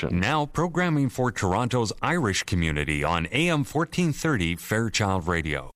station. Now programming for Toronto's Irish community on AM 1430 Fairchild Radio.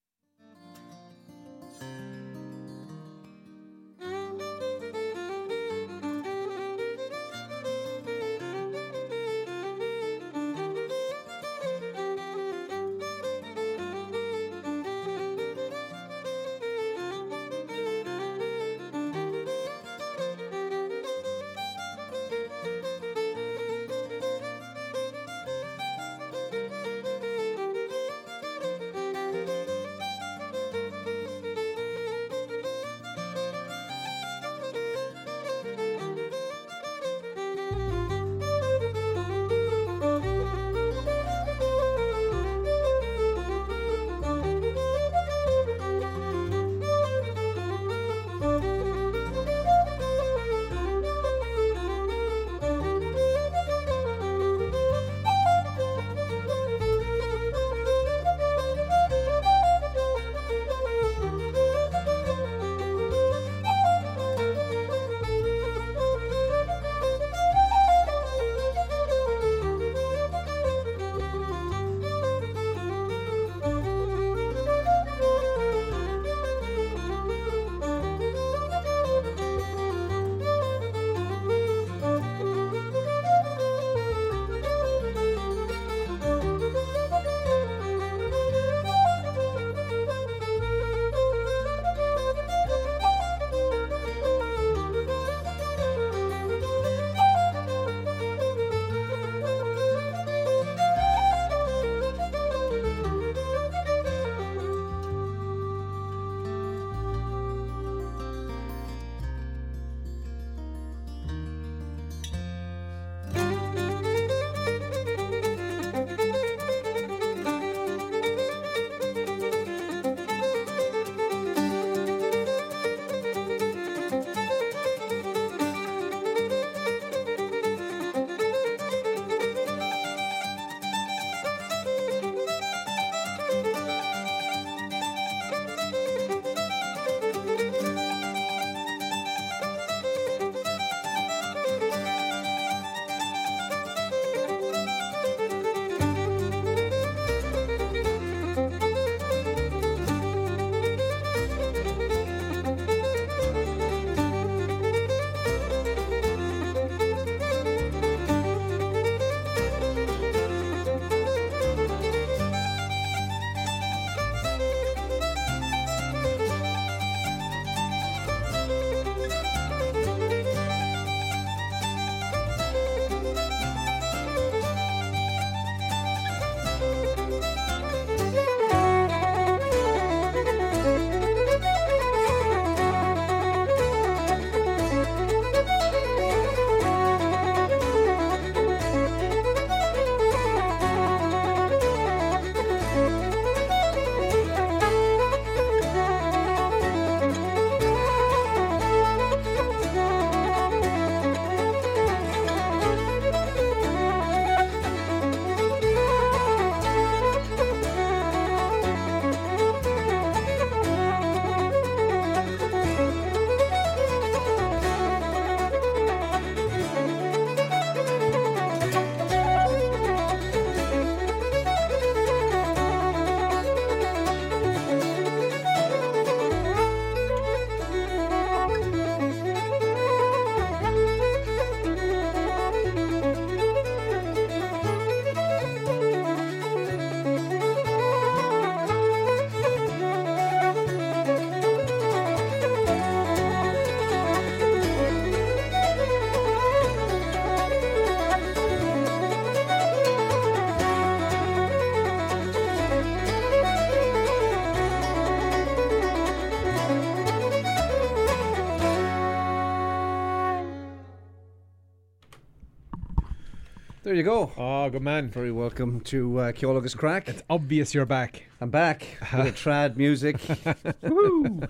There you go. Oh, good man. Very welcome to uh, Ceol agus Craic. It's obvious you're back. I'm back. Bit of trad music. Woo!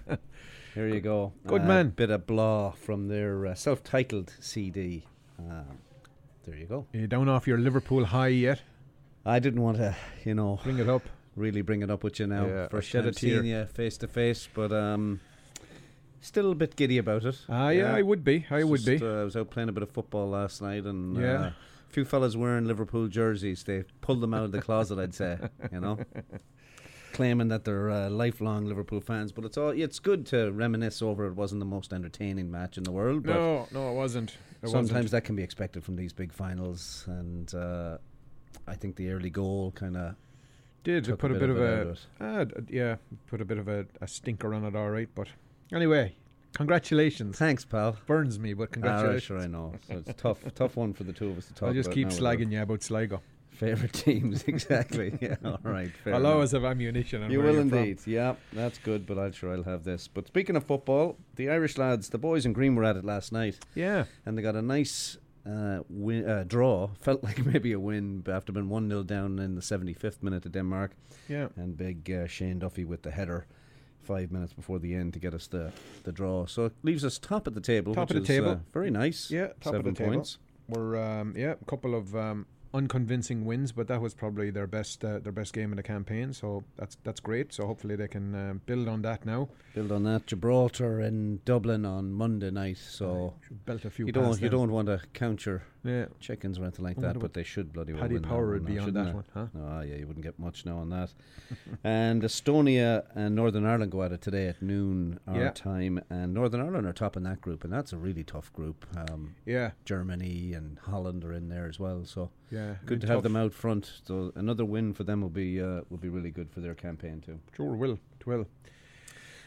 Here you go. Good Uh, man. Bit of blah from their uh, self-titled CD. Uh, there you go. Are you down off your Liverpool high yet? I didn't want to, you know, Bring it up. really bring it up with you now. Yeah, First shed a tear. seeing you face to face, but um, still a bit giddy about it. Ah, yeah, I would be. I would Just, be. Uh, I was out playing a bit of football last night, and Yeah. Few fellas wearing Liverpool jerseys. They pulled them out of the closet, I'd say. You know, claiming that they're uh, lifelong Liverpool fans. But it's all it's good to reminisce over. It wasn't the most entertaining match in the world, but No, no, it wasn't. It sometimes wasn't. that can be expected from these big finals. And uh, I think the early goal kind of did put a bit, of it out a it. uh, yeah, put a bit of a, a stinker on it. All right, but anyway, congratulations. Thanks, pal. Burns me, but Ah, right, congratulations. sure, I know. So it's tough, tough one for the two of us to talk. I'll just keep slagging you about Sligo. Favorite teams, exactly. Yeah, all right. Fair I'll enough. always have ammunition. You will you're from. indeed. Yeah, that's good. But I'm sure I'll have this. But speaking of football, the Irish lads, the boys in green were at it last night, Yeah, and they got a nice uh, win, uh, draw. Felt like maybe a win after being one 0 down in the 75th minute to Denmark, yeah. and big uh, Shane Duffy with the header. Five minutes before the end to get us the, the draw, so it leaves us top of the table. Top which of the is, table. uh, very nice. Yeah, top Seven of the table. points. We're um, yeah, a couple of um, unconvincing wins, but that was probably their best uh, their best game in the campaign. So that's that's great. So hopefully they can um, build on that now. Build on that. Gibraltar in Dublin on Monday night, so Should belt a few. you don't you don't want to count your Yeah, chickens or anything like that, but they should bloody well Paddy win that Power one would now, be on that they? one, huh? Oh yeah, you wouldn't get much now on that. and Estonia and Northern Ireland go at it today at noon our Yeah. time, and Northern Ireland are top in that group, and that's a really tough group. Um, Yeah, Germany and Holland are in there as well, so yeah. good to tough. have them out front. So another win for them will be uh, will be really good for their campaign too. Sure will. It will.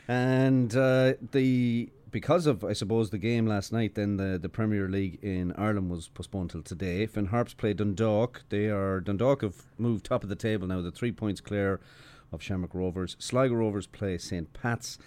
And uh, the because of I suppose the game last night, then the, the Premier League in Ireland was postponed till today. Finn Harps play Dundalk. They are Dundalk have moved top of the table now. They're three points clear of Shamrock Rovers. Sligo Rovers play St Pat's.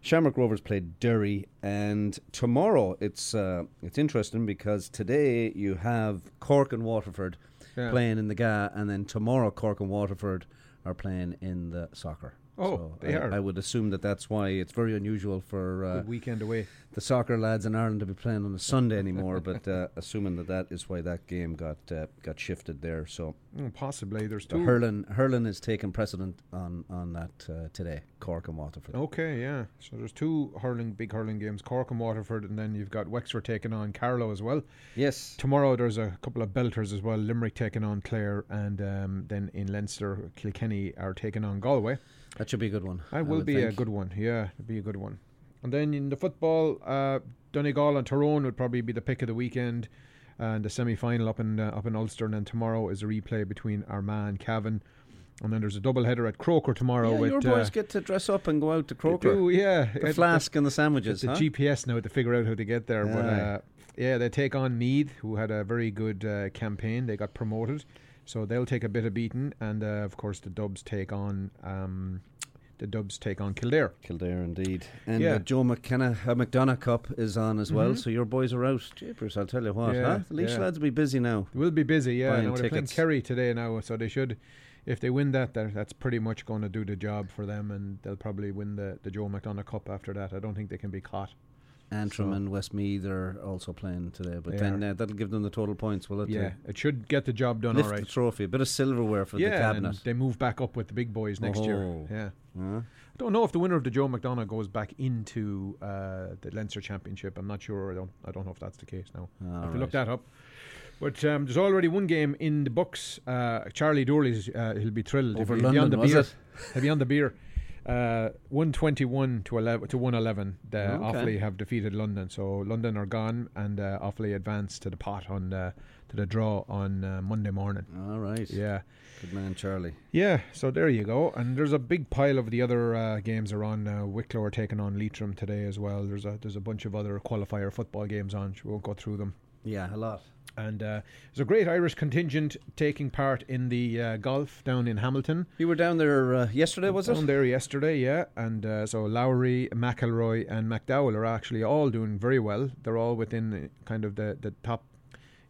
Shamrock Rovers play Derry, and tomorrow it's uh, it's interesting because today you have Cork and Waterford Yeah. playing in the GA, and then tomorrow Cork and Waterford are playing in the soccer. Oh, So they I, are. I would assume that that's why it's very unusual for uh, weekend away. the soccer lads in Ireland to be playing on a Sunday anymore. but uh, assuming that that is why that game got uh, got shifted there, so Mm, possibly. There's the two. hurling hurling is taking precedent on on that uh, today. Cork and Waterford. Okay, yeah. So there's two hurling, big hurling games: Cork and Waterford, and then you've got Wexford taking on Carlow as well. Yes, Tomorrow there's a couple of belters as well. Limerick taking on Clare, and um, then in Leinster, Kilkenny are taking on Galway. That should be a good one. That will would be a good one. Yeah, it'll be a good one. And then in the football, uh, Donegal and Tyrone would probably be the pick of the weekend. And the semi final up in uh, up in Ulster, and then tomorrow is a replay between Armagh and Cavan. And then there's a double header at Croker tomorrow Yeah, with your boys uh, get to dress up and go out to they Croker. do, yeah, The It- flask and the sandwiches, the huh? GPS now to figure out how to get there. But uh, yeah, they take on Meath, who had a very good uh, campaign. They got promoted, so they'll take a bit of beating. And uh, of course, the Dubs take on um, the Dubs take on Kildare. Kildare, indeed. And Yeah. uh, Joe McKenna, uh, McDonagh Cup is on as well, Mhm. so your boys are out. Jeepers, I'll tell you what, Yeah, huh? The Laois yeah. lads will be busy now. We'll be busy, yeah. Buying No, they're playing tickets. Kerry today now, so they should. If they win that, that's pretty much going to do the job for them, and they'll probably win the, the Joe McDonagh Cup after that. I don't think they can be caught. Antrim So- and Westmeath are also playing today, but then uh, that'll give them the total points, will it? Yeah, it should get the job done Lift all the trophy, a bit of silverware for the yeah, and cabinet. they move back up with the big boys next year. Oh. Yeah. I don't know if the winner of the Joe McDonagh goes back into uh, the Leinster Championship. I'm not sure. I don't. I don't know if that's the case now. I All have to look that up. But um, there's already one game in the books. Uh, Charlie Dooley's uh, he'll be thrilled Over he'll be on London, the was beer. it? He'll be on the beer. Uh, 121 to 11 to 111. The Okay. Offaly have defeated London, so London are gone, and uh, Offaly advance to the pot on uh, to the draw on uh, Monday morning. All right. Yeah. Good man, Charlie. Yeah, so there you go. And there's a big pile of the other uh, games are on. Uh, Wicklow are taking on Leitrim today as well. There's a there's a bunch of other qualifier football games on. We won't go through them. Yeah, a lot. And uh, there's a great Irish contingent taking part in the uh, golf down in Hamilton. You were down there uh, yesterday, was Down it? there yesterday, yeah. And uh, so Lowry, McIlroy, and McDowell are actually all doing very well. They're all within kind of the, the top,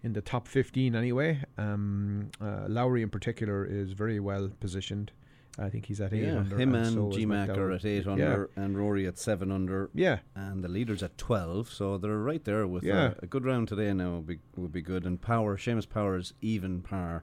in the top 15 anyway. Um, uh, Lowry in particular is very well positioned. I think he's at eight Yeah, under. him and and so G-Mac are at 8 under and Rory at 7 under Yeah, and the leader's at 12 so they're right there with Yeah. uh, a good round today now would be, would be good and Power, Seamus Power is even par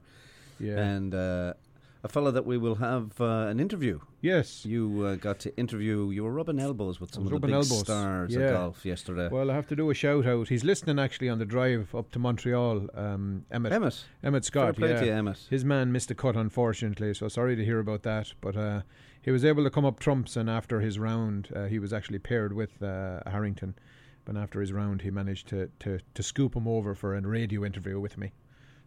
yeah. and uh, a fellow that we will have uh, an interview. Yes. You uh, got to interview. You were rubbing elbows with some of the big elbows, stars yeah. of golf yesterday. Well, I have to do a shout out. He's listening actually on the drive up to Montreal. Um, Emmett. Emmett, Emmett Scott. fair yeah. to you, Emmett. His man missed a cut, unfortunately, so sorry to hear about that. But uh, he was able to come up trumps, and after his round, uh, he was actually paired with uh, Harrington. But after his round, he managed to, to, to scoop him over for a radio interview with me.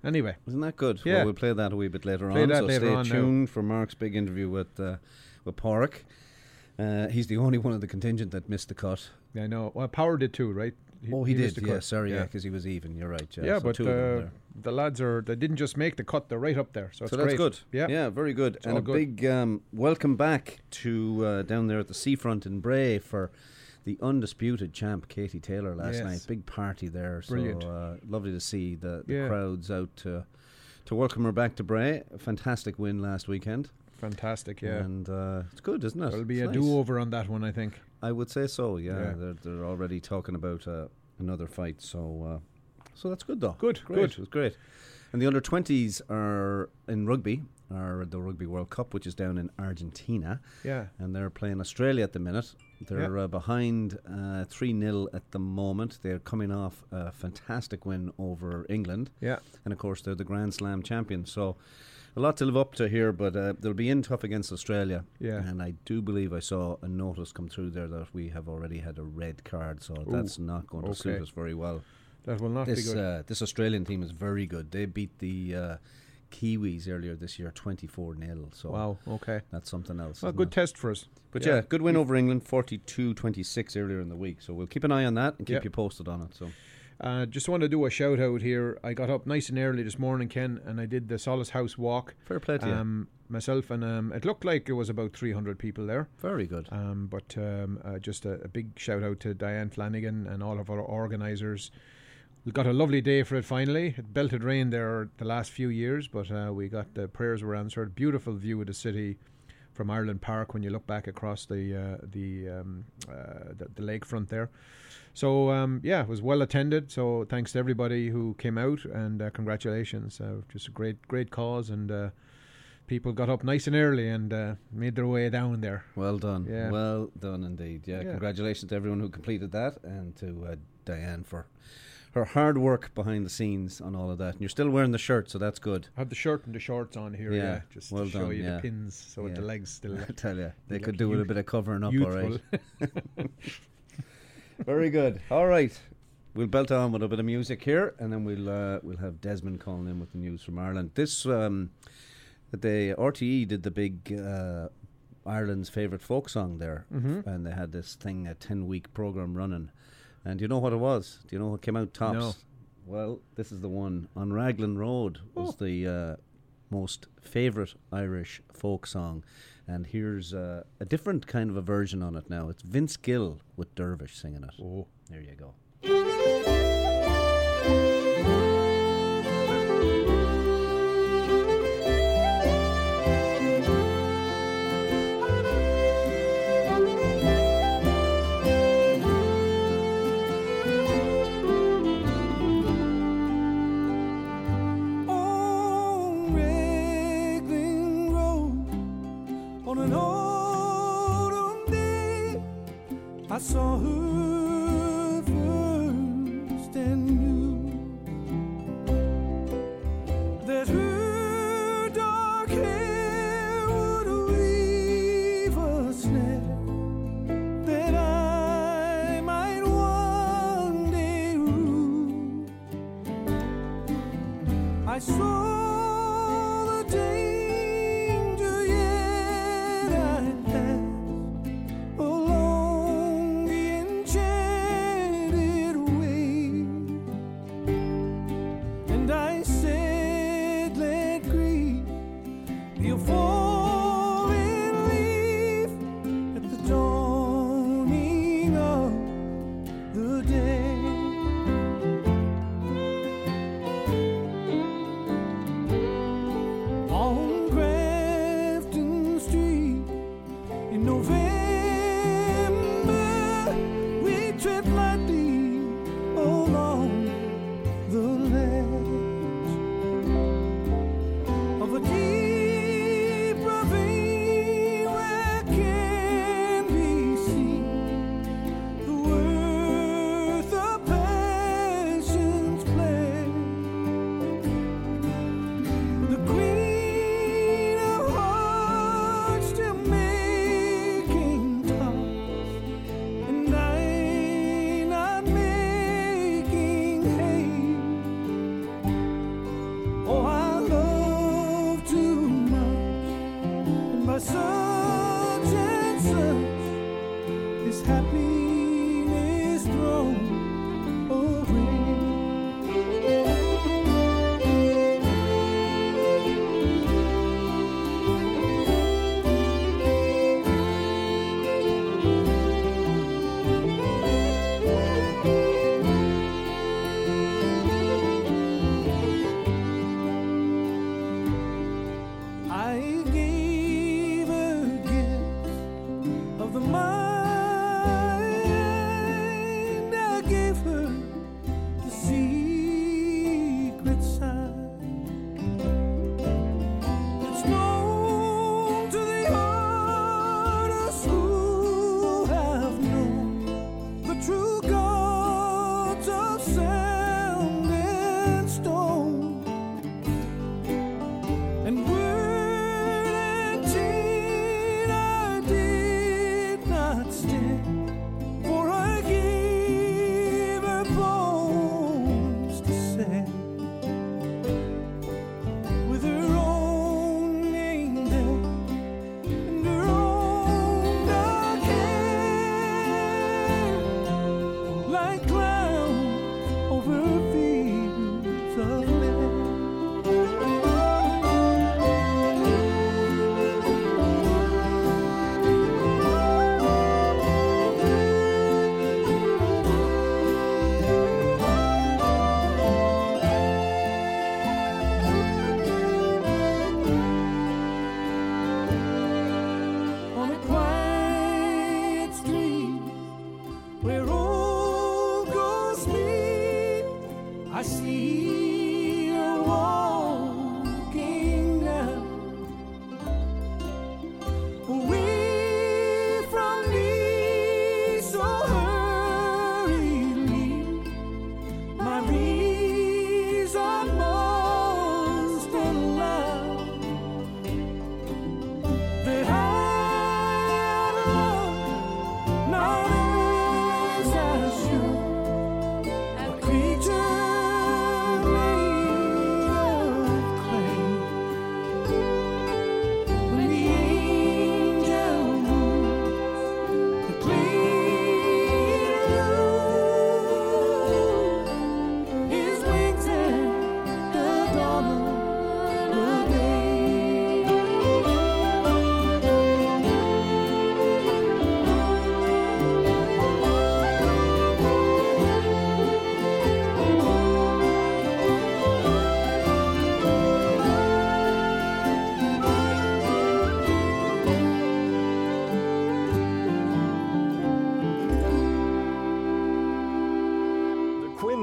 Anyway, Isn't that good? Yeah. Well, we'll play that a wee bit later Play on. so later stay on now. tuned for Mark's big interview with uh, with Padraig. Uh, he's the only one of the contingent that missed the cut. I know. Well, Power did too, right? oh, he, missed did. the Yeah, cut. sorry, yeah, because he was even. You're right. Yeah, Yeah, so but two of them uh, the lads are they didn't just make the cut; they're right up there. So, So it's that's great. good. Yeah. yeah, very good. and a good. big um, welcome back to uh, down there at the seafront in Bray for the undisputed champ Katie Taylor last Yes. night. Big party there. Brilliant. So uh, lovely to see the, the Yeah. crowds out to to welcome her back to Bray. A fantastic win last weekend. Fantastic. Yeah. and uh, it's good, isn't it? There'll be It's a nice. do-over on that one, I think. I would say so. Yeah, Yeah. They're, they're already talking about uh, another fight. So uh, so that's good though. Good, great. good. It was great. And the under twenties are in rugby, are the Rugby World Cup, which is down in Argentina, Yeah. and they're playing Australia at the minute. They're uh, behind uh, three 0 at the moment. They're coming off a fantastic win over England, Yeah. and of course they're the Grand Slam champions. So. A lot to live up to here, but uh, they'll be in tough against Australia. Yeah. And I do believe I saw a notice come through there that we have already had a red card, so that's not going to suit us very well. That will not This be good. uh, this Australian team is very good. They beat the uh, Kiwis earlier this year, twenty four 0 So wow. Okay. that's something else. Well, good it? test for us. But yeah. yeah. good win over England, 42-26 earlier in the week. So we'll keep an eye on that and keep Yeah. you posted on it. So Uh, just want to do a shout out here. I got up nice and early this morning, Ken, and I did the Solace House walk. fair play to you. Um, myself and um, it looked like it was about 300 people there. Very good. Um, but um, uh, just a, a big shout out to Diane Flanagan and all of our organisers. We got a lovely day for it finally. It belted rain there the last few years, but uh, we got the prayers were answered. Beautiful view of the city from Ireland Park when you look back across the uh, the, um, uh, the the lakefront there. So um, yeah, it was well attended. So thanks to everybody who came out and uh, congratulations. Uh, just a great great cause and. Uh, People got up nice and early and uh, made their way down there. Well done. Yeah. Well done indeed. Yeah, Yeah. Congratulations to everyone who completed that and to uh, Diane for her hard work behind the scenes on all of that. And you're still wearing the shirt, so that's good. I have the shirt and the shorts on here, Yeah, yeah, just well to show done, you yeah. the pins, so Yeah. the legs still I tell you, they could do with a bit of covering up, all youthful. right. Very good. All right. We'll belt on with a bit of music here, and then we'll uh, we'll have Desmond calling in with the news from Ireland. This um, the RTE did the big uh, Ireland's favorite folk song there, Mhm. and they had this thing a ten week program running. And do you know what it was? Do you know what came out tops? No. Well, this is the one on Raglan Road was Oh. the uh, most favorite Irish folk song, and here's uh, a different kind of a version on it now. It's Vince Gill with Dervish singing it. Oh, There you go.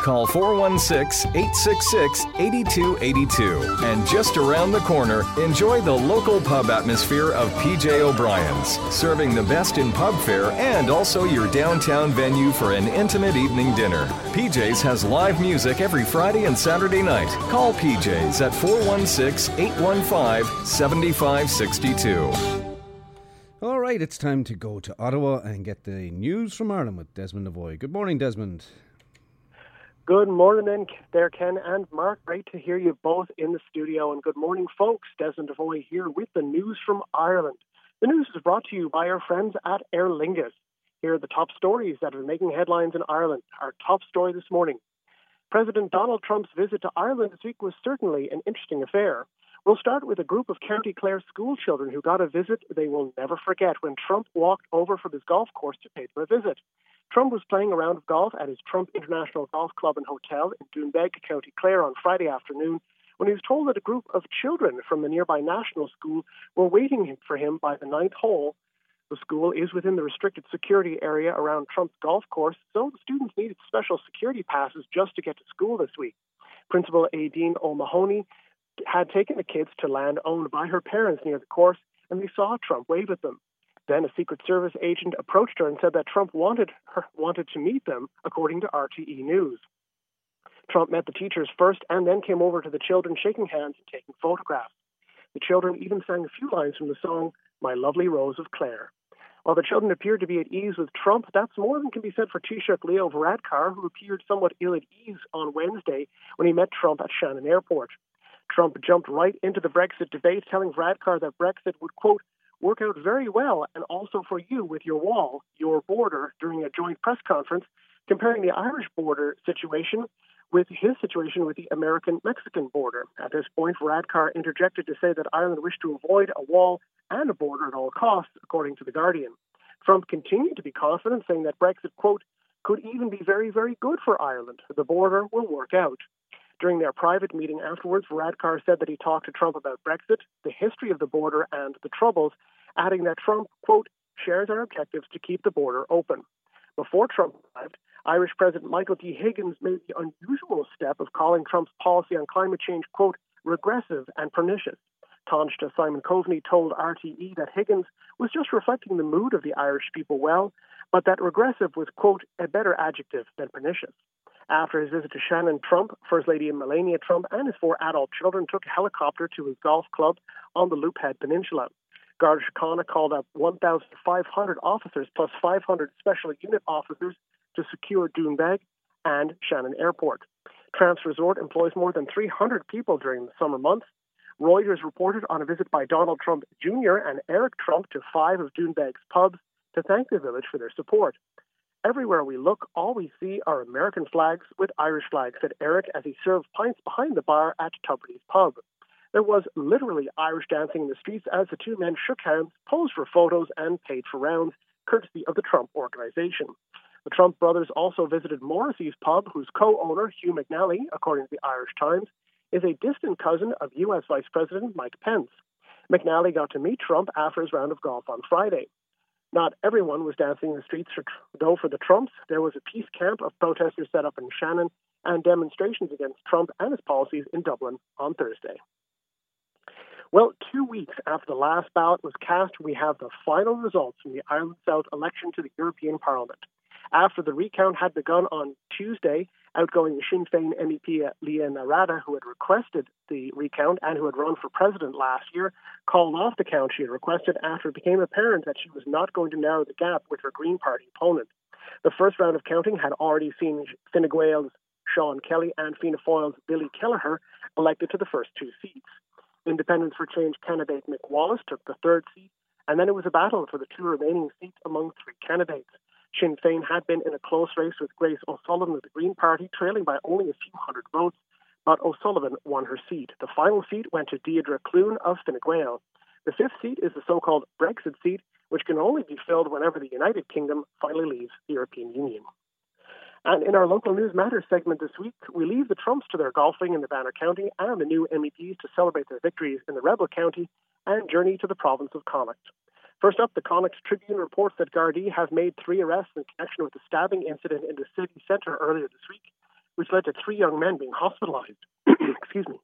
Call 416 866 8282. And just around the corner, enjoy the local pub atmosphere of PJ O'Brien's, serving the best in pub fare and also your downtown venue for an intimate evening dinner. PJ's has live music every Friday and Saturday night. Call PJ's at 416 815 7562. All right, it's time to go to Ottawa and get the news from Ireland with Desmond Devoy. Good morning, Desmond. Good morning there, Ken and Mark. Great to hear you both in the studio. And good morning, folks. Desmond Devoy here with the news from Ireland. The news is brought to you by our friends at Aer Lingus. Here are the top stories that are making headlines in Ireland. Our top story this morning. President Donald Trump's visit to Ireland this week was certainly an interesting affair. We'll start with a group of County Clare school children who got a visit they will never forget when Trump walked over from his golf course to pay them a visit. Trump was playing a round of golf at his Trump International Golf Club and Hotel in Doonbeg, County Clare on Friday afternoon when he was told that a group of children from the nearby national school were waiting for him by the ninth hole. The school is within the restricted security area around Trump's golf course, so the students needed special security passes just to get to school this week. Principal Aideen O'Mahony had taken the kids to land owned by her parents near the course, and they saw Trump wave at them. Then a Secret Service agent approached her and said that Trump wanted her wanted to meet them, according to RTE News. Trump met the teachers first and then came over to the children, shaking hands and taking photographs. The children even sang a few lines from the song My Lovely Rose of Clare. While the children appeared to be at ease with Trump, that's more than can be said for Taoiseach Leo Varadkar, who appeared somewhat ill at ease on Wednesday when he met Trump at Shannon Airport. Trump jumped right into the Brexit debate, telling Varadkar that Brexit would, quote, work out very well and also for you with your wall, your border, during a joint press conference, comparing the Irish border situation with his situation with the American Mexican border. At this point, Varadkar interjected to say that Ireland wished to avoid a wall and a border at all costs, according to The Guardian. Trump continued to be confident, saying that Brexit, quote, could even be very, very good for Ireland. The border will work out. During their private meeting afterwards, Varadkar said that he talked to Trump about Brexit, the history of the border, and the troubles, adding that Trump, quote, shares our objectives to keep the border open. Before Trump arrived, Irish President Michael D. Higgins made the unusual step of calling Trump's policy on climate change, quote, regressive and pernicious. Taoiseach Simon Coveney told RTE that Higgins was just reflecting the mood of the Irish people well, but that regressive was, quote, a better adjective than pernicious. After his visit to Shannon, Trump, First Lady Melania Trump, and his four adult children took a helicopter to his golf club on the Loophead Peninsula. Garda Síochána called up 1,500 officers plus 500 special unit officers to secure Doonbeg and Shannon Airport. Trump's Resort employs more than 300 people during the summer months. Reuters reported on a visit by Donald Trump Jr. and Eric Trump to five of Doonbeg's pubs to thank the village for their support. Everywhere we look, all we see are American flags with Irish flags, said Eric as he served pints behind the bar at Tubridy's pub. There was literally Irish dancing in the streets as the two men shook hands, posed for photos, and paid for rounds, courtesy of the Trump organization. The Trump brothers also visited Morrissey's pub, whose co owner, Hugh McNally, according to the Irish Times, is a distant cousin of U.S. Vice President Mike Pence. McNally got to meet Trump after his round of golf on Friday. Not everyone was dancing in the streets, for, though for the Trumps, there was a peace camp of protesters set up in Shannon and demonstrations against Trump and his policies in Dublin on Thursday. Well, two weeks after the last ballot was cast, we have the final results from the Ireland South election to the European Parliament. After the recount had begun on Tuesday, outgoing Sinn Féin MEP Liadh Ní Riada, who had requested the recount and who had run for president last year, called off the count she had requested after it became apparent that she was not going to narrow the gap with her Green Party opponent. The first round of counting had already seen Fine Gael's Sean Kelly and Fianna Fáil's Billy Kelleher elected to the first two seats. Independence for Change candidate Mick Wallace took the third seat, and then it was a battle for the two remaining seats among three candidates. Sinn Féin had been in a close race with Grace O'Sullivan of the Green Party, trailing by only a few hundred votes, but O'Sullivan won her seat. The final seat went to Deirdre Clune of Fine Gael. The fifth seat is the so-called Brexit seat, which can only be filled whenever the United Kingdom finally leaves the European Union. And in our local news matters segment this week, we leave the Trumps to their golfing in the Banner County and the new MEPs to celebrate their victories in the Rebel County and journey to the province of Connacht. First up, the Connacht Tribune reports that Gardaí have made three arrests in connection with the stabbing incident in the city centre earlier this week, which led to three young men being hospitalized. Excuse me.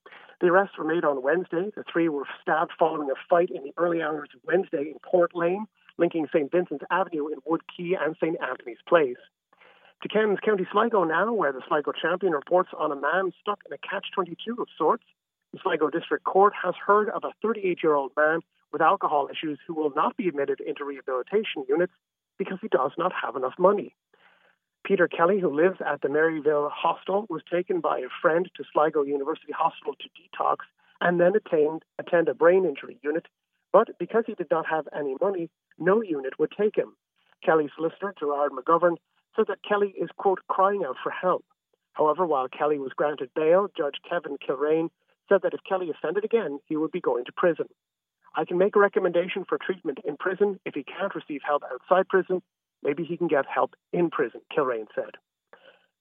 The arrests were made on Wednesday. The three were stabbed following a fight in the early hours of Wednesday in Court Lane, linking St. Vincent's Avenue in Wood Quay and St. Anthony's Place. To Ken's County Sligo now, where the Sligo champion reports on a man stuck in a catch-22 of sorts. The Sligo District Court has heard of a 38-year-old man with alcohol issues who will not be admitted into rehabilitation units because he does not have enough money. Peter Kelly, who lives at the Maryville Hostel, was taken by a friend to Sligo University Hospital to detox and then attained, attend a brain injury unit. But because he did not have any money, no unit would take him. Kelly's solicitor, Gerard McGovern, said that Kelly is, quote, crying out for help. However, while Kelly was granted bail, Judge Kevin Kilrain said that if Kelly offended again, he would be going to prison. I can make a recommendation for treatment in prison. If he can't receive help outside prison, maybe he can get help in prison, Kilrain said.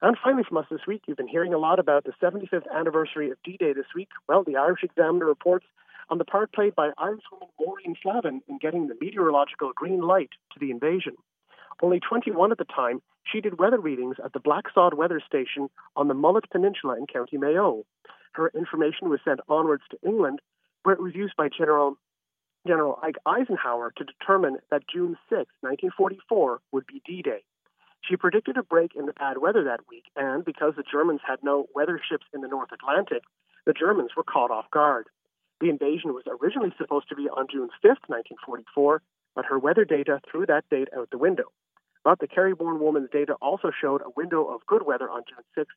And finally, from us this week, you've been hearing a lot about the 75th anniversary of D Day this week. Well, the Irish Examiner reports on the part played by Irishwoman Maureen Flavin in getting the meteorological green light to the invasion. Only 21 at the time, she did weather readings at the Blacksod Weather Station on the Mullet Peninsula in County Mayo. Her information was sent onwards to England, where it was used by General General Eisenhower to determine that June 6, 1944, would be D Day. She predicted a break in the bad weather that week, and because the Germans had no weather ships in the North Atlantic, the Germans were caught off guard. The invasion was originally supposed to be on June 5, 1944, but her weather data threw that date out the window. But the Kerry-born woman's data also showed a window of good weather on June 6,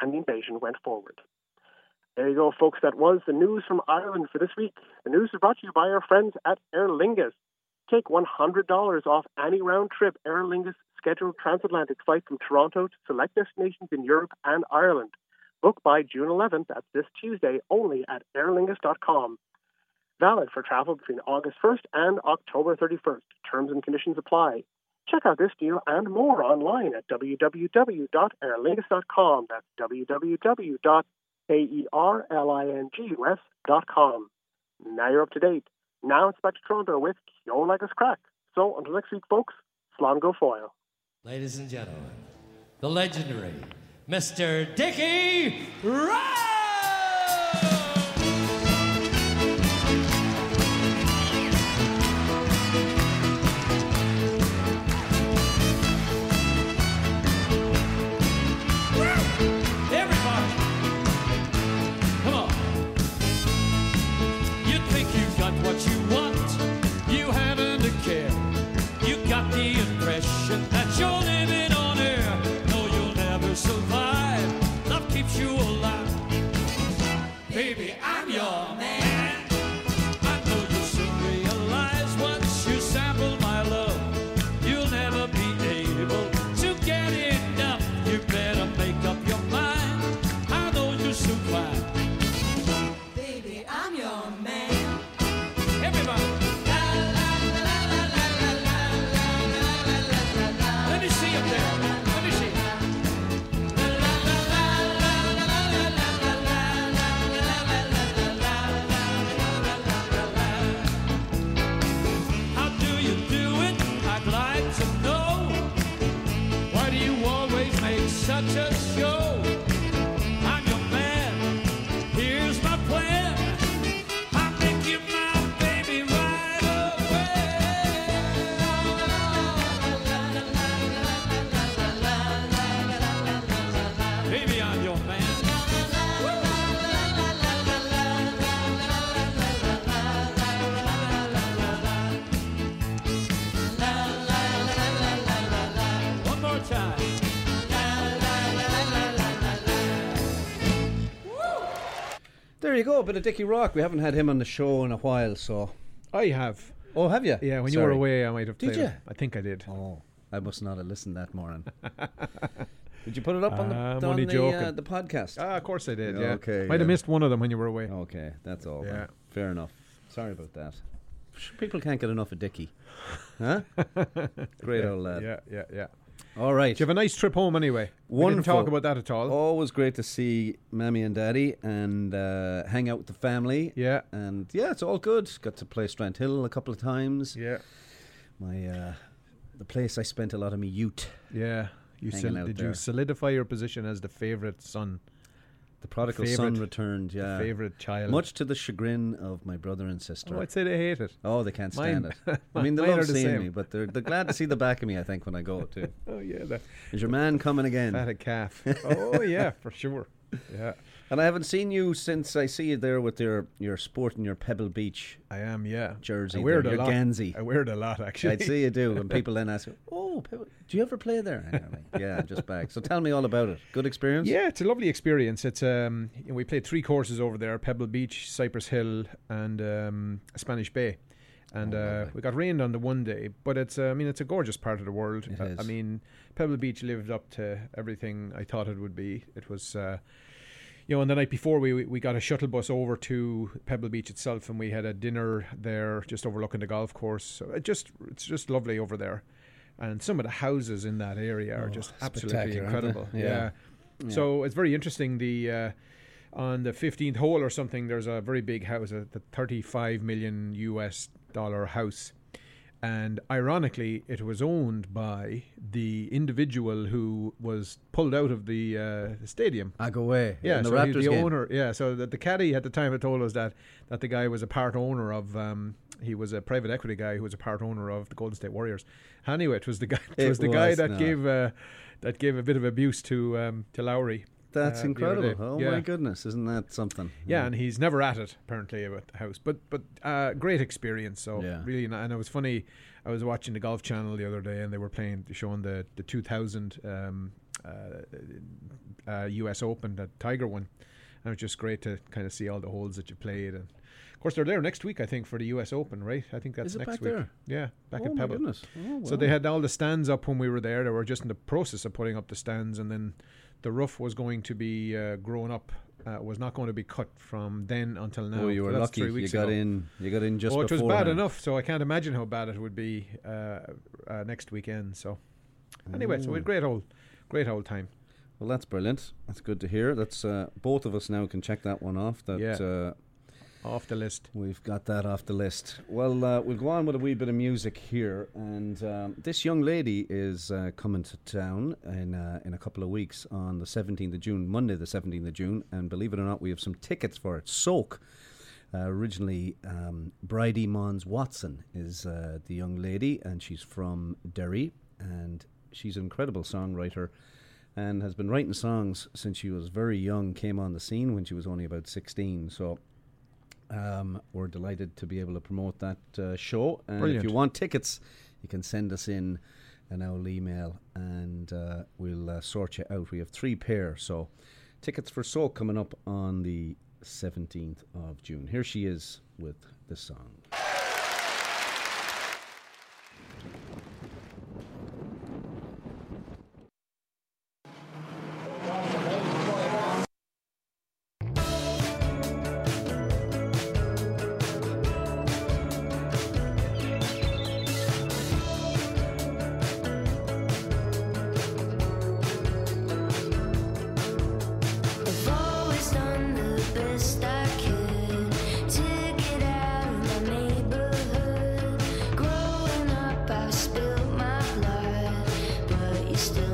and the invasion went forward. There you go, folks. That was the news from Ireland for this week. The news is brought to you by our friends at Aer Lingus. Take $100 off any round trip Aer Lingus scheduled transatlantic flight from Toronto to select destinations in Europe and Ireland. Book by June 11th, that's this Tuesday, only at aerlingus.com. Valid for travel between August 1st and October 31st. Terms and conditions apply. Check out this deal and more online at www.aerlingus.com. That's www.aerlingus.com. Now you're up to date. Now it's back to Toronto with Ceol agus Craic. So until next week, folks, Slán go foil. Ladies and gentlemen, the legendary Mr. Dickie! You go, a bit of Dickie Rock. We haven't had him on the show in a while, so. I have. Oh, have you? Yeah, when you were Sorry. away, I might have Did played. it. you? I think I did. Oh, I must not have listened that morning. Did you put it up on the, I'm on only the, joking. uh, the podcast? Ah, of course I did. Yeah, Yeah. okay, Might have missed one of them when you were away. Okay, that's all. then. Yeah. Fair enough. Sorry about that. People can't get enough of Dickie. Huh? Great yeah, old lad. Yeah, yeah, yeah. All right. Did you have a nice trip home anyway? Wonderful. talk about that at all. Always great to see Mammy and Daddy and uh, hang out with the family. Yeah, And yeah, it's all good. Got to play Strand Hill a couple of times. yeah, My uh, the place I spent a lot of my youth. yeah. You sol- did there. you solidify your position as the favourite son, The prodigal Favourite- son returned. Yeah, the favourite child? much to the chagrin of my brother and sister. Oh, I'd say they hate it. Oh, they can't stand Mine- it. I mean, they love the seeing same. me, but they're they're glad to see the back of me. I think when I go too. Oh yeah, that Is your man coming again? fatted calf. oh yeah, for sure. Yeah, And I haven't seen you since I see you there with your your sport and your Pebble Beach I am. Yeah, jersey. I wear it a your lot. Gansey. I wear it a lot actually. I'd see you do, and people then ask, "Oh, Pebble, do you ever play there?" And you're like, yeah, I'm just back. So tell me all about it. Good experience. Yeah, it's a lovely experience. It's um, you know, we played three courses over there: Pebble Beach, Cypress Hill, and um, Spanish Bay. And Oh, uh, we got rained on the one day, but it's uh, I mean it's a gorgeous part of the world. It Uh, is. I mean Pebble Beach lived up to everything I thought it would be. It was. Uh, you know, and the night before we we got a shuttle bus over to Pebble Beach itself, and we had a dinner there, just overlooking the golf course. So it just it's just lovely over there, and some of the houses in that area are Oh, just absolutely incredible. Yeah. yeah. So it's very interesting. The uh, on the fifteenth hole or something, there's a very big house, a the thirty-five million US dollar house, and ironically, it was owned by the individual who was pulled out of the uh, stadium. I go away. Yeah, the so the game. owner. Yeah, so the, the caddy at the time had told us that that the guy was a part owner of. Um, he was a private equity guy who was a part owner of the Golden State Warriors. Anyway, it was the guy. It, It was the guy that not. gave uh, that gave a bit of abuse to um, to Lowry. That's uh, incredible. Oh Yeah. my goodness, isn't that something? Yeah, and he's never at it apparently about the house, but but uh, great experience. So Yeah. really, and it was funny. I was watching the Golf Channel the other day, and they were playing, showing the the 2000 um, uh, uh, U.S. Open that Tiger won, and it was just great to kind of see all the holes that you played. And of course, they're there next week, I think, for the U.S. Open, right? I think that's next week. there? Yeah, back oh at my Pebble. goodness. Oh, So they had all the stands up when we were there. They were just in the process of putting up the stands, and then the roof was going to be uh, grown up. Uh, was not going to be cut from then until now. Oh, you were lucky. three You got ago. in. You got in just oh, it was bad enough, so I can't imagine how bad it would be uh, uh, next weekend. So, anyway, so we had great old, great old time. Well, that's brilliant. That's good to hear. That's uh, both of us now can check that one off. That Yeah. Off the list. we've got that off the list. Well, uh, we'll go on with a wee bit of music here, and um, this young lady is uh, coming to town in uh, in a couple of weeks on the seventeenth of June, Monday the seventeenth of June, and believe it or not, we have some tickets for it. Soak. Uh, originally, um, Bridie Monds-Watson is uh, the young lady, and she's from Derry, and she's an incredible songwriter, and has been writing songs since she was very young. Came on the scene when she was only about sixteen. So, um, we're delighted to be able to promote that uh, show. And if you want tickets, you can send us in an old email, and uh, we'll uh, sort you out. We have three pair, so tickets for Soak coming up on the 17th of June. Here she is with the song. you still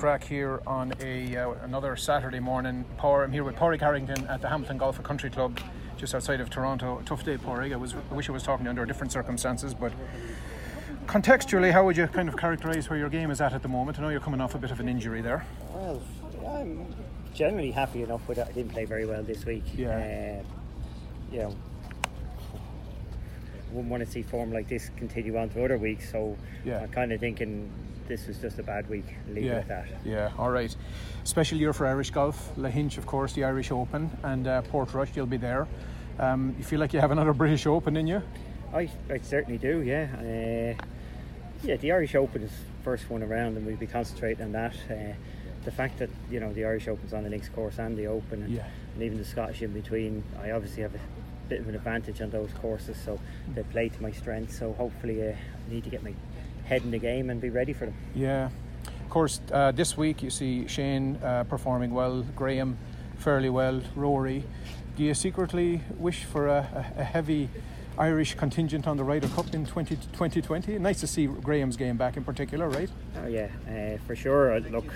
Craic here on a uh, another Saturday morning. Power, I'm here with Padraig Harrington at the Hamilton Golf and Country Club, just outside of Toronto. Tough day, Porrig. I was I wish I was talking under different circumstances, but contextually, how would you kind of characterise where your game is at at the moment? I know you're coming off a bit of an injury there. Well, I'm generally happy enough with it. I didn't play very well this week. Yeah. Uh, you know, wouldn't want to see form like this continue on to other weeks. So Yeah. I'm kind of thinking this was just a bad week. Leave it at that. Yeah, all right. Special year for Irish golf. Lahinch, of course, the Irish Open, and uh, Portrush, you'll be there. Um, you feel like you have another British Open in you? I, I certainly do. Yeah. Uh, yeah, the Irish Open is first one around, and we'll be concentrating on that. Uh, the fact that you know the Irish Open's on the links course and the Open, and, Yeah. and even the Scottish in between, I obviously have a bit of an advantage on those courses, so they play to my strengths. So hopefully, uh, I need to get my head in the game and be ready for them. Yeah. Of course, uh, this week you see Shane uh, performing well, Graham fairly well, Rory. Do you secretly wish for a, a, heavy Irish contingent on the Ryder Cup in 20, 2020? Nice to see Graham's game back in particular, right? Oh yeah, uh, for sure. Uh, Look,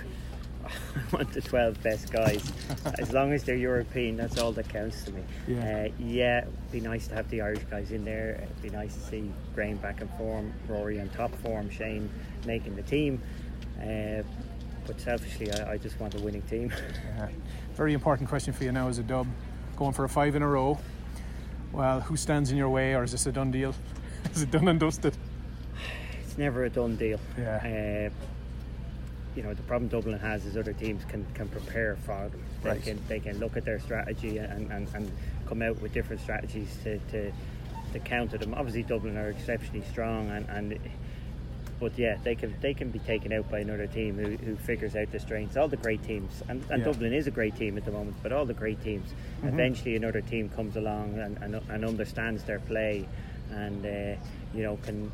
I want the 12 best guys. as long as they're European, that's all that counts to me. Yeah. Uh, yeah, it'd be nice to have the Irish guys in there. It'd be nice to see Graham back in form, Rory on top form, Shane making the team. Uh, but selfishly, I, I just want a winning team. Uh, very important question for you now as a dub. Going for a five in a row. Well, who stands in your way, or is this a done deal? is it done and dusted? it's never a done deal. Yeah. Uh, you know the problem Dublin has is other teams can, can prepare for them. They Right. can they can look at their strategy and, and, and come out with different strategies to, to, to counter them. Obviously Dublin are exceptionally strong and, and but yeah they can they can be taken out by another team who, who figures out the strengths. All the great teams and, and Yeah. Dublin is a great team at the moment, but all the great teams eventually another team comes along and, and, and understands their play and uh, you know can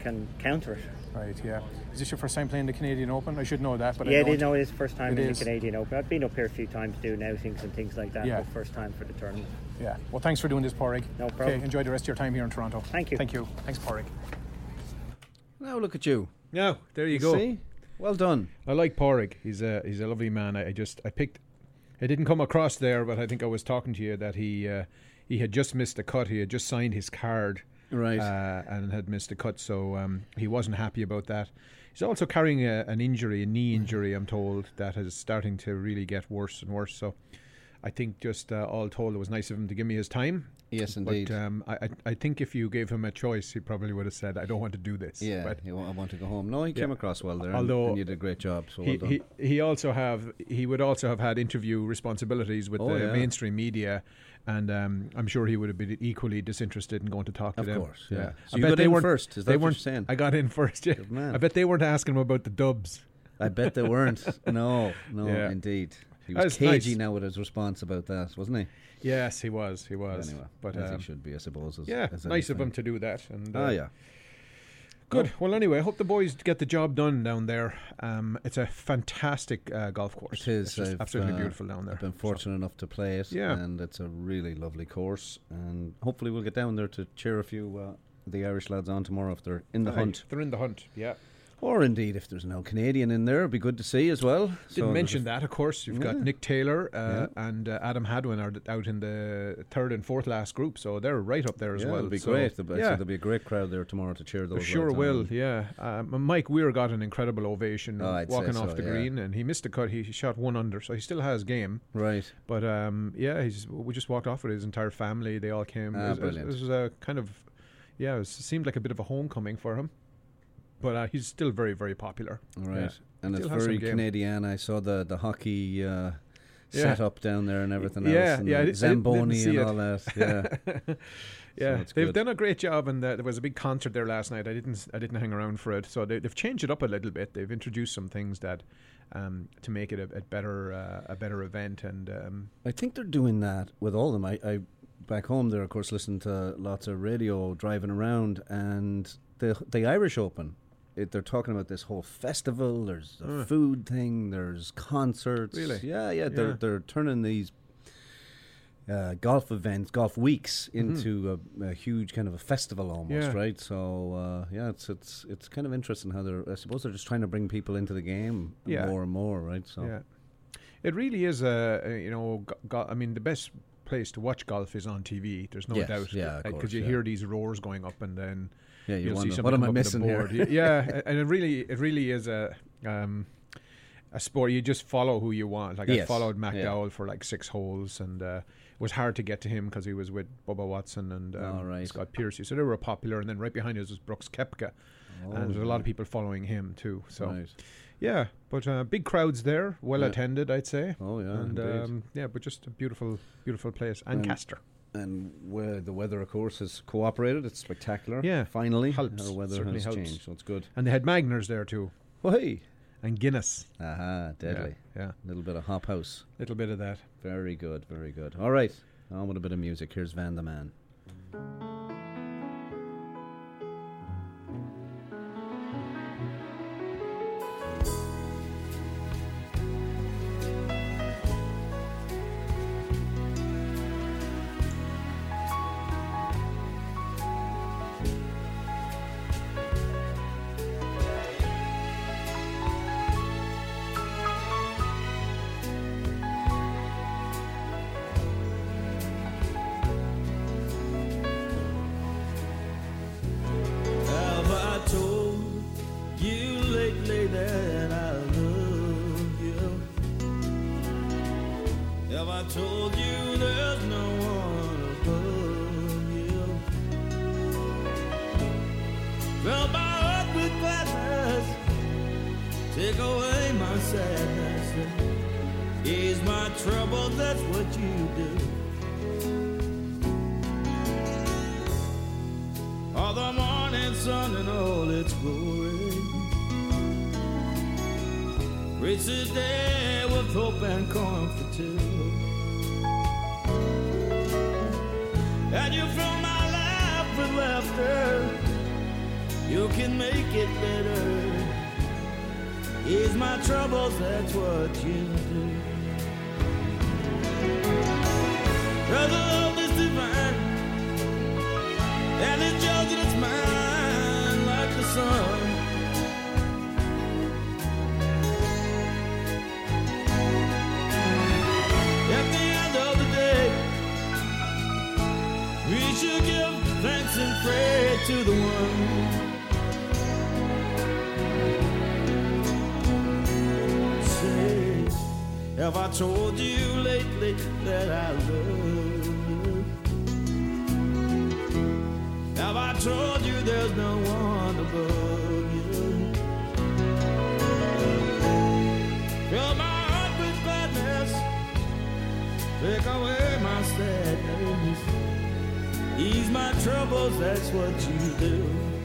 can counter it. Right, yeah. Is this your first time playing the Canadian Open? I should know that, but I yeah, don't. they know it's first time It in is. the Canadian Open. I've been up here a few times doing outings and things like that, Yeah. but first time for the tournament. Yeah. Well, thanks for doing this, Padraig. No problem. Okay, enjoy the rest of your time here in Toronto. Thank you. Thank you. Thanks, Padraig. Now look at you. Yeah, there you, go. See? Well done. I like Padraig. He's a he's a lovely man. I, I just I picked. I didn't come across there, but I think I was talking to you that he uh, he had just missed a cut. He had just signed his card, Right. uh, and had missed a cut, so um, he wasn't happy about that. He's also carrying a, an injury, a knee injury. I'm told that is starting to really get worse and worse. So, I think just uh, all told, it was nice of him to give me his time. Yes, indeed. But um, I, I think if you gave him a choice, he probably would have said, "I don't want to do this." yeah, But I want to go home. No, he came across well there. Although and you did a great job. So well he, done. he he also have he would also have had interview responsibilities with Oh, the yeah. mainstream media, and um, I'm sure he would have been equally disinterested in going to talk to Of them. Of course, yeah. So I you bet got they in weren't first, they weren't saying? I got in first. Yeah. Good man. I bet they weren't asking him about the dubs. I bet they weren't. No, no, Yeah. indeed. He was cagey nice. now with his response about that, wasn't he? Yes, he was. He was. Anyway, but as um, he should be, I suppose. As, yeah, as nice of him to do that. And uh, Oh yeah. Good. Well, anyway, I hope the boys get the job done down there. Um, it's a fantastic uh, golf course. It is. Absolutely uh, beautiful down there. I've been So- fortunate enough to play it, Yeah. and it's a really lovely course. And hopefully, we'll get down there to cheer a few uh, the Irish lads on tomorrow if they're in the Aye, hunt, They're in the hunt. Yeah. Or indeed if there's no Canadian in there, it'd be good to see as well. Didn't So mention that, of course. You've got Nick Taylor uh, and uh, Adam Hadwin are out in the third and fourth last group, so they're right up there as yeah, well. it'll be So, great. There'll be, yeah, there'll be a great crowd there tomorrow to cheer those. sure will. on. Yeah, um, Mike Weir got an incredible ovation Oh, walking so, off the yeah. green, and he missed a cut. He shot one under, so he still has game. Right. But um, yeah, he's we just walked off with his entire family. They all came. Ah, it, was, it was- brilliant. it was a kind of yeah, was, it seemed like a bit of a homecoming for him. But uh, he's still very, very popular. Right. Yeah. And it's Still some very. Canadian. I saw the the hockey uh, Yeah. set up down there and everything Yeah, else. And yeah, the di- I didn't- didn't Zamboni and it. all that. Yeah. Yeah, it's they've good. done a great job, and uh, there was a big concert there last night. I didn't, I didn't hang around for it, so they, they've changed it up a little bit. They've introduced some things that um, to make it a, a better, uh, a better event, and um, I think they're doing that with all of them. I, I back home there, of course, listening to lots of radio driving around, and the the Irish Open. It, they're talking about this whole festival. There's a Uh. food thing. There's concerts. Really? Yeah, yeah. They're Yeah. they're turning these uh, golf events, golf weeks into a, a huge kind of a festival almost, Mm-hmm. Yeah. right? So uh, yeah, it's it's it's kind of interesting how they're. I suppose they're just trying to bring people into the game Yeah. more and more, right? So Yeah, it really is a, a you know, go, go, I mean, the best place to watch golf is on TV. There's no Yes, doubt. yeah, because course, you hear these roars going up, and then Yeah, you you'll see somebody what am I come up with a missing here? yeah, and it really, it really is a. Um, a sport you just follow who you want. Like I Yes, followed yeah. McDowell for like six holes, and uh, it was hard to get to him because he was with Bubba Watson and um, right. Scott Piercy. So they were popular, and then right behind us was Brooks Koepka, and there's a lot of people following him too. So Oh, Right. yeah, but uh, big crowds there, well Yeah. attended, I'd say. Oh, yeah, and um, yeah, but just a beautiful, beautiful place. And And- where the weather, of course, has cooperated. It's spectacular. Yeah, finally, helps, our weather certainly has helps. changed, so it's good. And they had Magners there too, hey, and Guinness. aha, deadly. Yeah, A little bit of hop house. A little bit of that. Very good, very good. All right, on with a bit of music. Here's Van the Man. The day with hope and comfort too. And you fill my life with laughter. You can make it better. Ease my troubles, that's what you do. Brother, Told you lately that I love you? Have I told you there's no one above you? Fill my heart with gladness, take away my sadness, ease my troubles, that's what you do.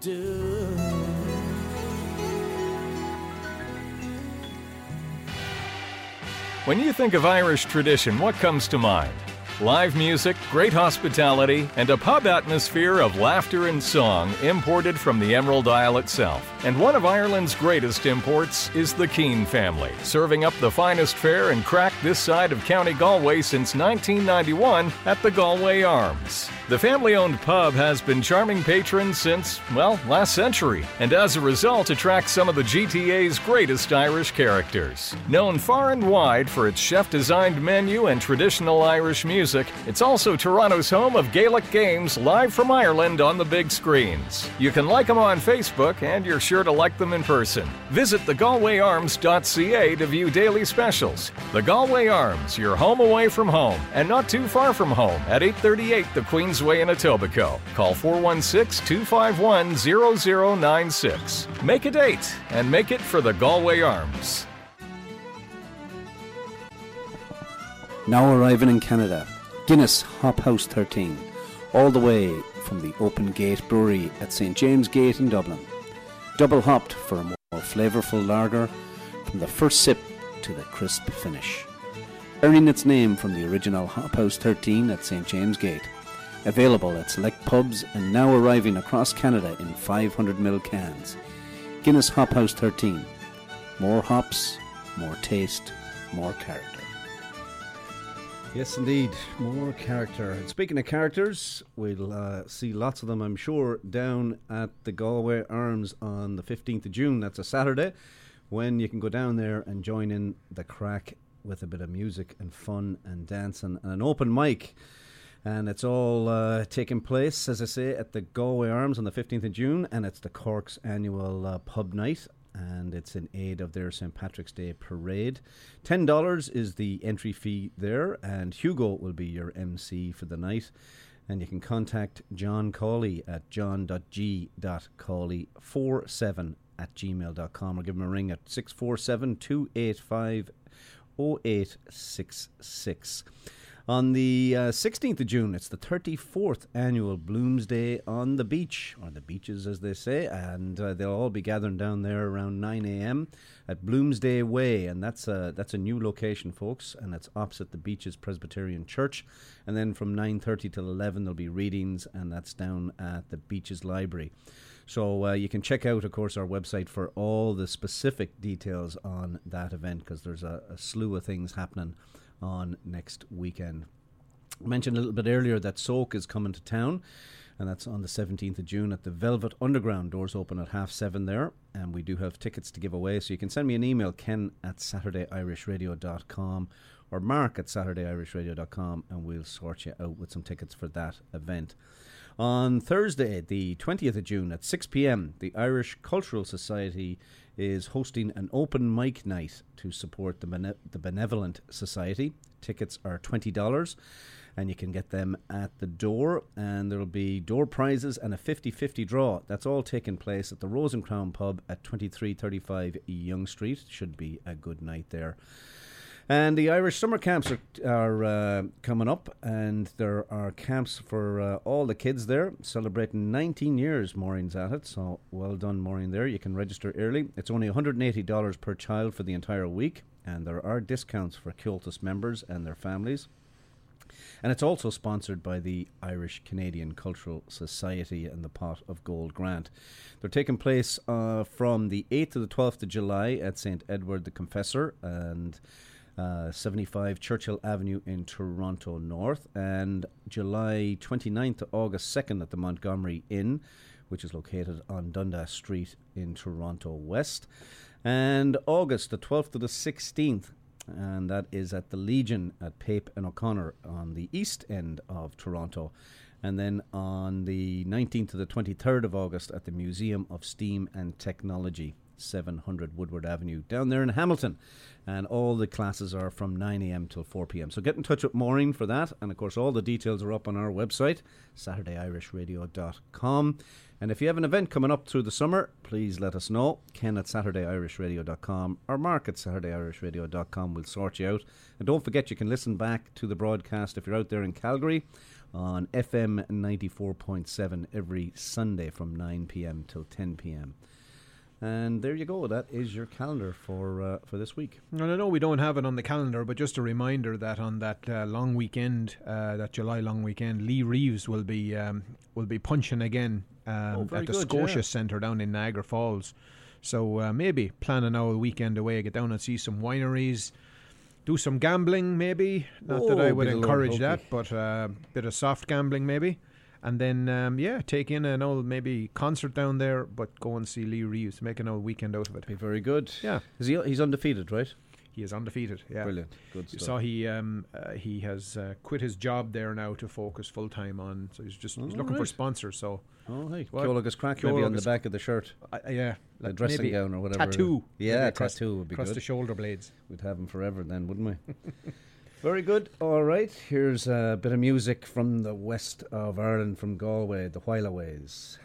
Do. When you think of Irish tradition, what comes to mind? Live music, great hospitality, and a pub atmosphere of laughter and song imported from the Emerald Isle itself. And one of Ireland's greatest imports is the Keane family, serving up the finest fare and crack this side of County Galway since 1991 at the Galway Arms. The family owned pub has been charming patrons since, well, last century, and as a result attracts some of the GTA's greatest Irish characters. Known far and wide for its chef designed menu and traditional Irish music, it's also Toronto's home of Gaelic games live from Ireland on the big screens. You can like them on Facebook, and you're sure to like them in person. Visit thegalwayarms.ca to view daily specials. The Galway Arms, your home away from home, and not too far from home at 838 the Queensway in Etobicoke. Call 416 251 0096. Make a date and make it for the Galway Arms. Now arriving in Canada, Guinness Hop House 13, all the way from the Open Gate Brewery at St James Gate in Dublin. Double hopped for a more flavourful lager from the first sip to the crisp finish. Earning its name from the original Hop House 13 at St James Gate. Available at select pubs and now arriving across Canada in 500ml cans. Guinness Hop House 13. More hops, more taste, more character. Yes, indeed. More character. And speaking of characters, we'll uh, see lots of them, I'm sure, down at the Galway Arms on the 15th of June. That's a Saturday when you can go down there and join in the crack with a bit of music and fun and dancing and an open mic. And it's all uh, taking place, as I say, at the Galway Arms on the 15th of June, and it's the Cork's annual uh, pub night and it's in aid of their St. Patrick's Day parade. $10 is the entry fee there, and Hugo will be your MC for the night. And you can contact John Cawley at john.g.cawley47 at gmail.com or give him a ring at 647 285 0866. On the uh, 16th of June, it's the 34th annual Bloomsday on the beach, or the beaches as they say, and uh, they'll all be gathering down there around 9 a.m. at Bloomsday Way, and that's a, that's a new location, folks, and it's opposite the Beaches Presbyterian Church. And then from 9.30 till 11, there'll be readings, and that's down at the Beaches Library. So uh, you can check out, of course, our website for all the specific details on that event because there's a, a slew of things happening on next weekend. I mentioned a little bit earlier that Soak is coming to town, and that's on the 17th of June at the Velvet Underground. Doors open at half seven there, and we do have tickets to give away. So you can send me an email, ken at SaturdayIrishRadio.com or mark at SaturdayIrishRadio.com, and we'll sort you out with some tickets for that event. On Thursday, the 20th of June at 6 pm, the Irish Cultural Society is hosting an open mic night to support the, bene- the Benevolent Society. Tickets are $20 and you can get them at the door. And there will be door prizes and a 50 50 draw. That's all taking place at the Rose and Crown Pub at 2335 Yonge Street. Should be a good night there. And the Irish summer camps are, are uh, coming up, and there are camps for uh, all the kids there, celebrating 19 years. Maureen's at it, so well done, Maureen. There, you can register early. It's only $180 per child for the entire week, and there are discounts for Comhaltas members and their families. And it's also sponsored by the Irish Canadian Cultural Society and the Pot of Gold Grant. They're taking place uh, from the 8th to the 12th of July at St. Edward the Confessor and uh, 75 Churchill Avenue in Toronto North, and July 29th to August 2nd at the Montgomery Inn, which is located on Dundas Street in Toronto West, and August the 12th to the 16th. And that is at the Legion at Pape and O'Connor on the east end of Toronto. And then on the 19th to the 23rd of August at the Museum of Steam and Technology 700 Woodward Avenue down there in Hamilton. And all the classes are from 9 a.m. till 4 p.m. So get in touch with Maureen for that. And of course, all the details are up on our website, SaturdayIrishRadio.com. And if you have an event coming up through the summer, please let us know. Ken at SaturdayIrishRadio.com or Mark at SaturdayIrishRadio.com will sort you out. And don't forget, you can listen back to the broadcast if you're out there in Calgary on FM 94.7 every Sunday from 9 p.m. till 10 p.m. And there you go. That is your calendar for uh, for this week. And I know we don't have it on the calendar, but just a reminder that on that uh, long weekend, uh, that July long weekend, Lee Reeves will be um, will be punching again um, Oh, at the good, Scotia yeah. Centre down in Niagara Falls. So uh, maybe planning our weekend away, get down and see some wineries, do some gambling, maybe. Not that I Oh, would of Lord encourage that, but a bit of soft gambling maybe. And then, um, yeah, take in an old maybe concert down there, but go and see Lee Reeves, make an old weekend out of it. Be very good. Yeah. Is he? He's undefeated, right? He is undefeated. Yeah, Brilliant. Good You stuff. saw he um, uh, he has uh, quit his job there now to focus full time on. So he's just he's Oh, looking for sponsors. So Oh, hey, What? Ceol agus Craic maybe on the back of the shirt. Uh, yeah, A like dressing gown or whatever. Tattoo. Yeah, a across- tattoo would be across good. the shoulder blades. We'd have him forever then, wouldn't we? Very good. All right. Here's a bit of music from the west of Ireland, from Galway, the Whileaways.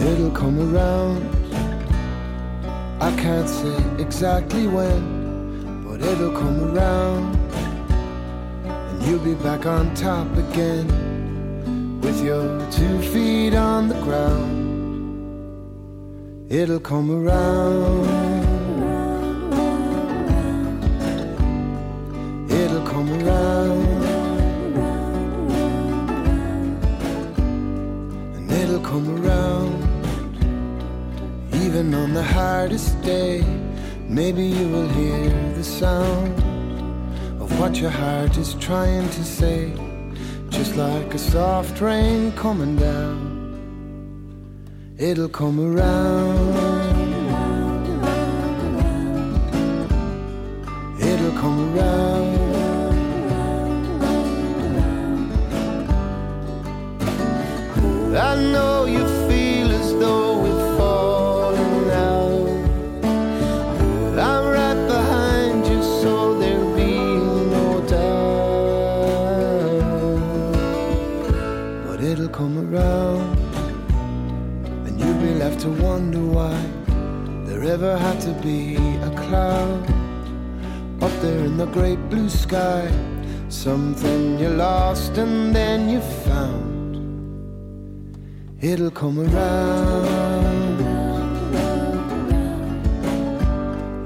It'll come around. I can't say exactly when, but it'll come around. You'll be back on top again with your two feet on the ground. It'll come around. It'll come around. And it'll come around. Even on the hardest day, maybe you will hear the sound what your heart is trying to say, just like a soft rain coming down. It'll come around. It'll come around. I know you there ever had to be a cloud up there in the great blue sky. Something you lost and then you found. It'll come around.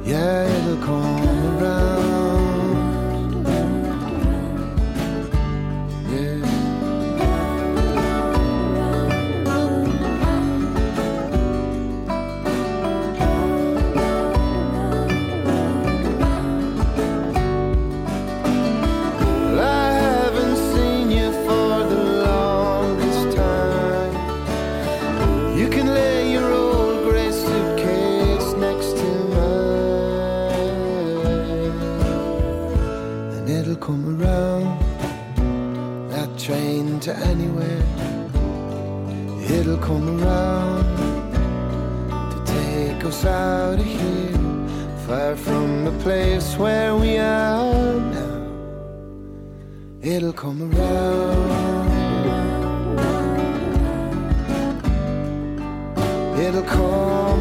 Yeah, it'll come come around to take us out of here, far from the place where we are now. It'll come around. It'll come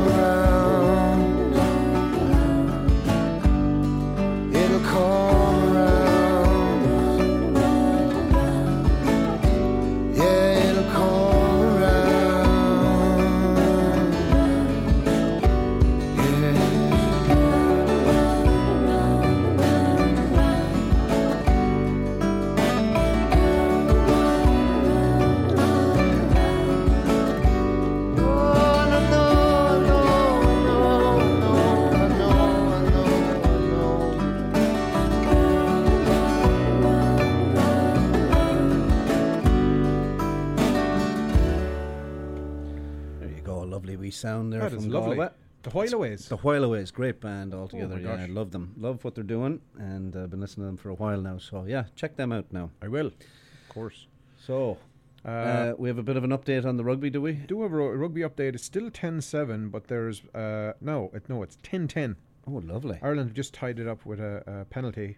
sound there That from lovely. Galway. The Whileaways. The Whileaways, great band altogether. Oh yeah, I love them. Love what they're doing, and I've been listening to them for a while now. So yeah, check them out now. I will, of course. So Uh, uh, we have a bit of an update on the rugby, do we? do have a rugby update. It's still 10-7, but there's uh, no, it, no, it's 10-10. Oh, lovely. Ireland have just tied it up with a, a penalty,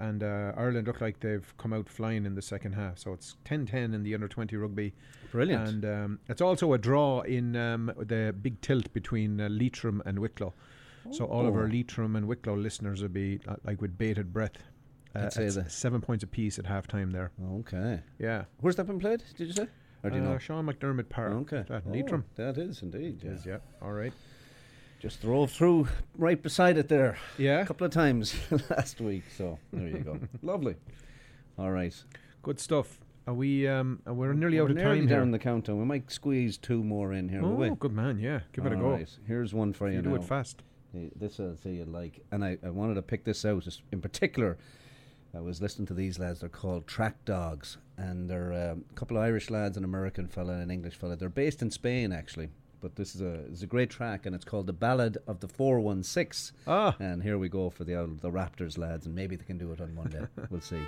and uh, Ireland look like they've come out flying in the second half. So it's 10-10 in the under twenty rugby. Brilliant. And um, it's also a draw in um, the big tilt between uh, Leitrim and Wicklow. So all of our Oh. Leitrim and Wicklow listeners will be uh, like with bated breath. Uh, I'd say it's that. seven points apiece at half time there. Okay. Yeah. Where's that been played? Did you say? Or do you Uh, know? Sean McDermott Park. Okay. That, Oh, Leitrim. that is indeed. Yeah. is, yeah. All right. Just drove through right beside it there Yeah. a couple of times last week. So there you go. Lovely. All right. Good stuff. Are we? Um, uh, we're nearly We're out of nearly time down here. the countdown. We might squeeze two more in here. Oh, good man. Yeah. Give it a go. right, Here's one for you, You do now. it fast. This I'll say you like, and I, I wanted to pick this out just in particular. I was listening to these lads. They're called Track Dogs, and they're um, a couple of Irish lads, an American fella, and an English fella. They're based in Spain actually, but this is a is a great track, and it's called the Ballad of the Four One Six. Ah. And here we go for the old, the Raptors lads, and maybe they can do it on Monday. we'll see.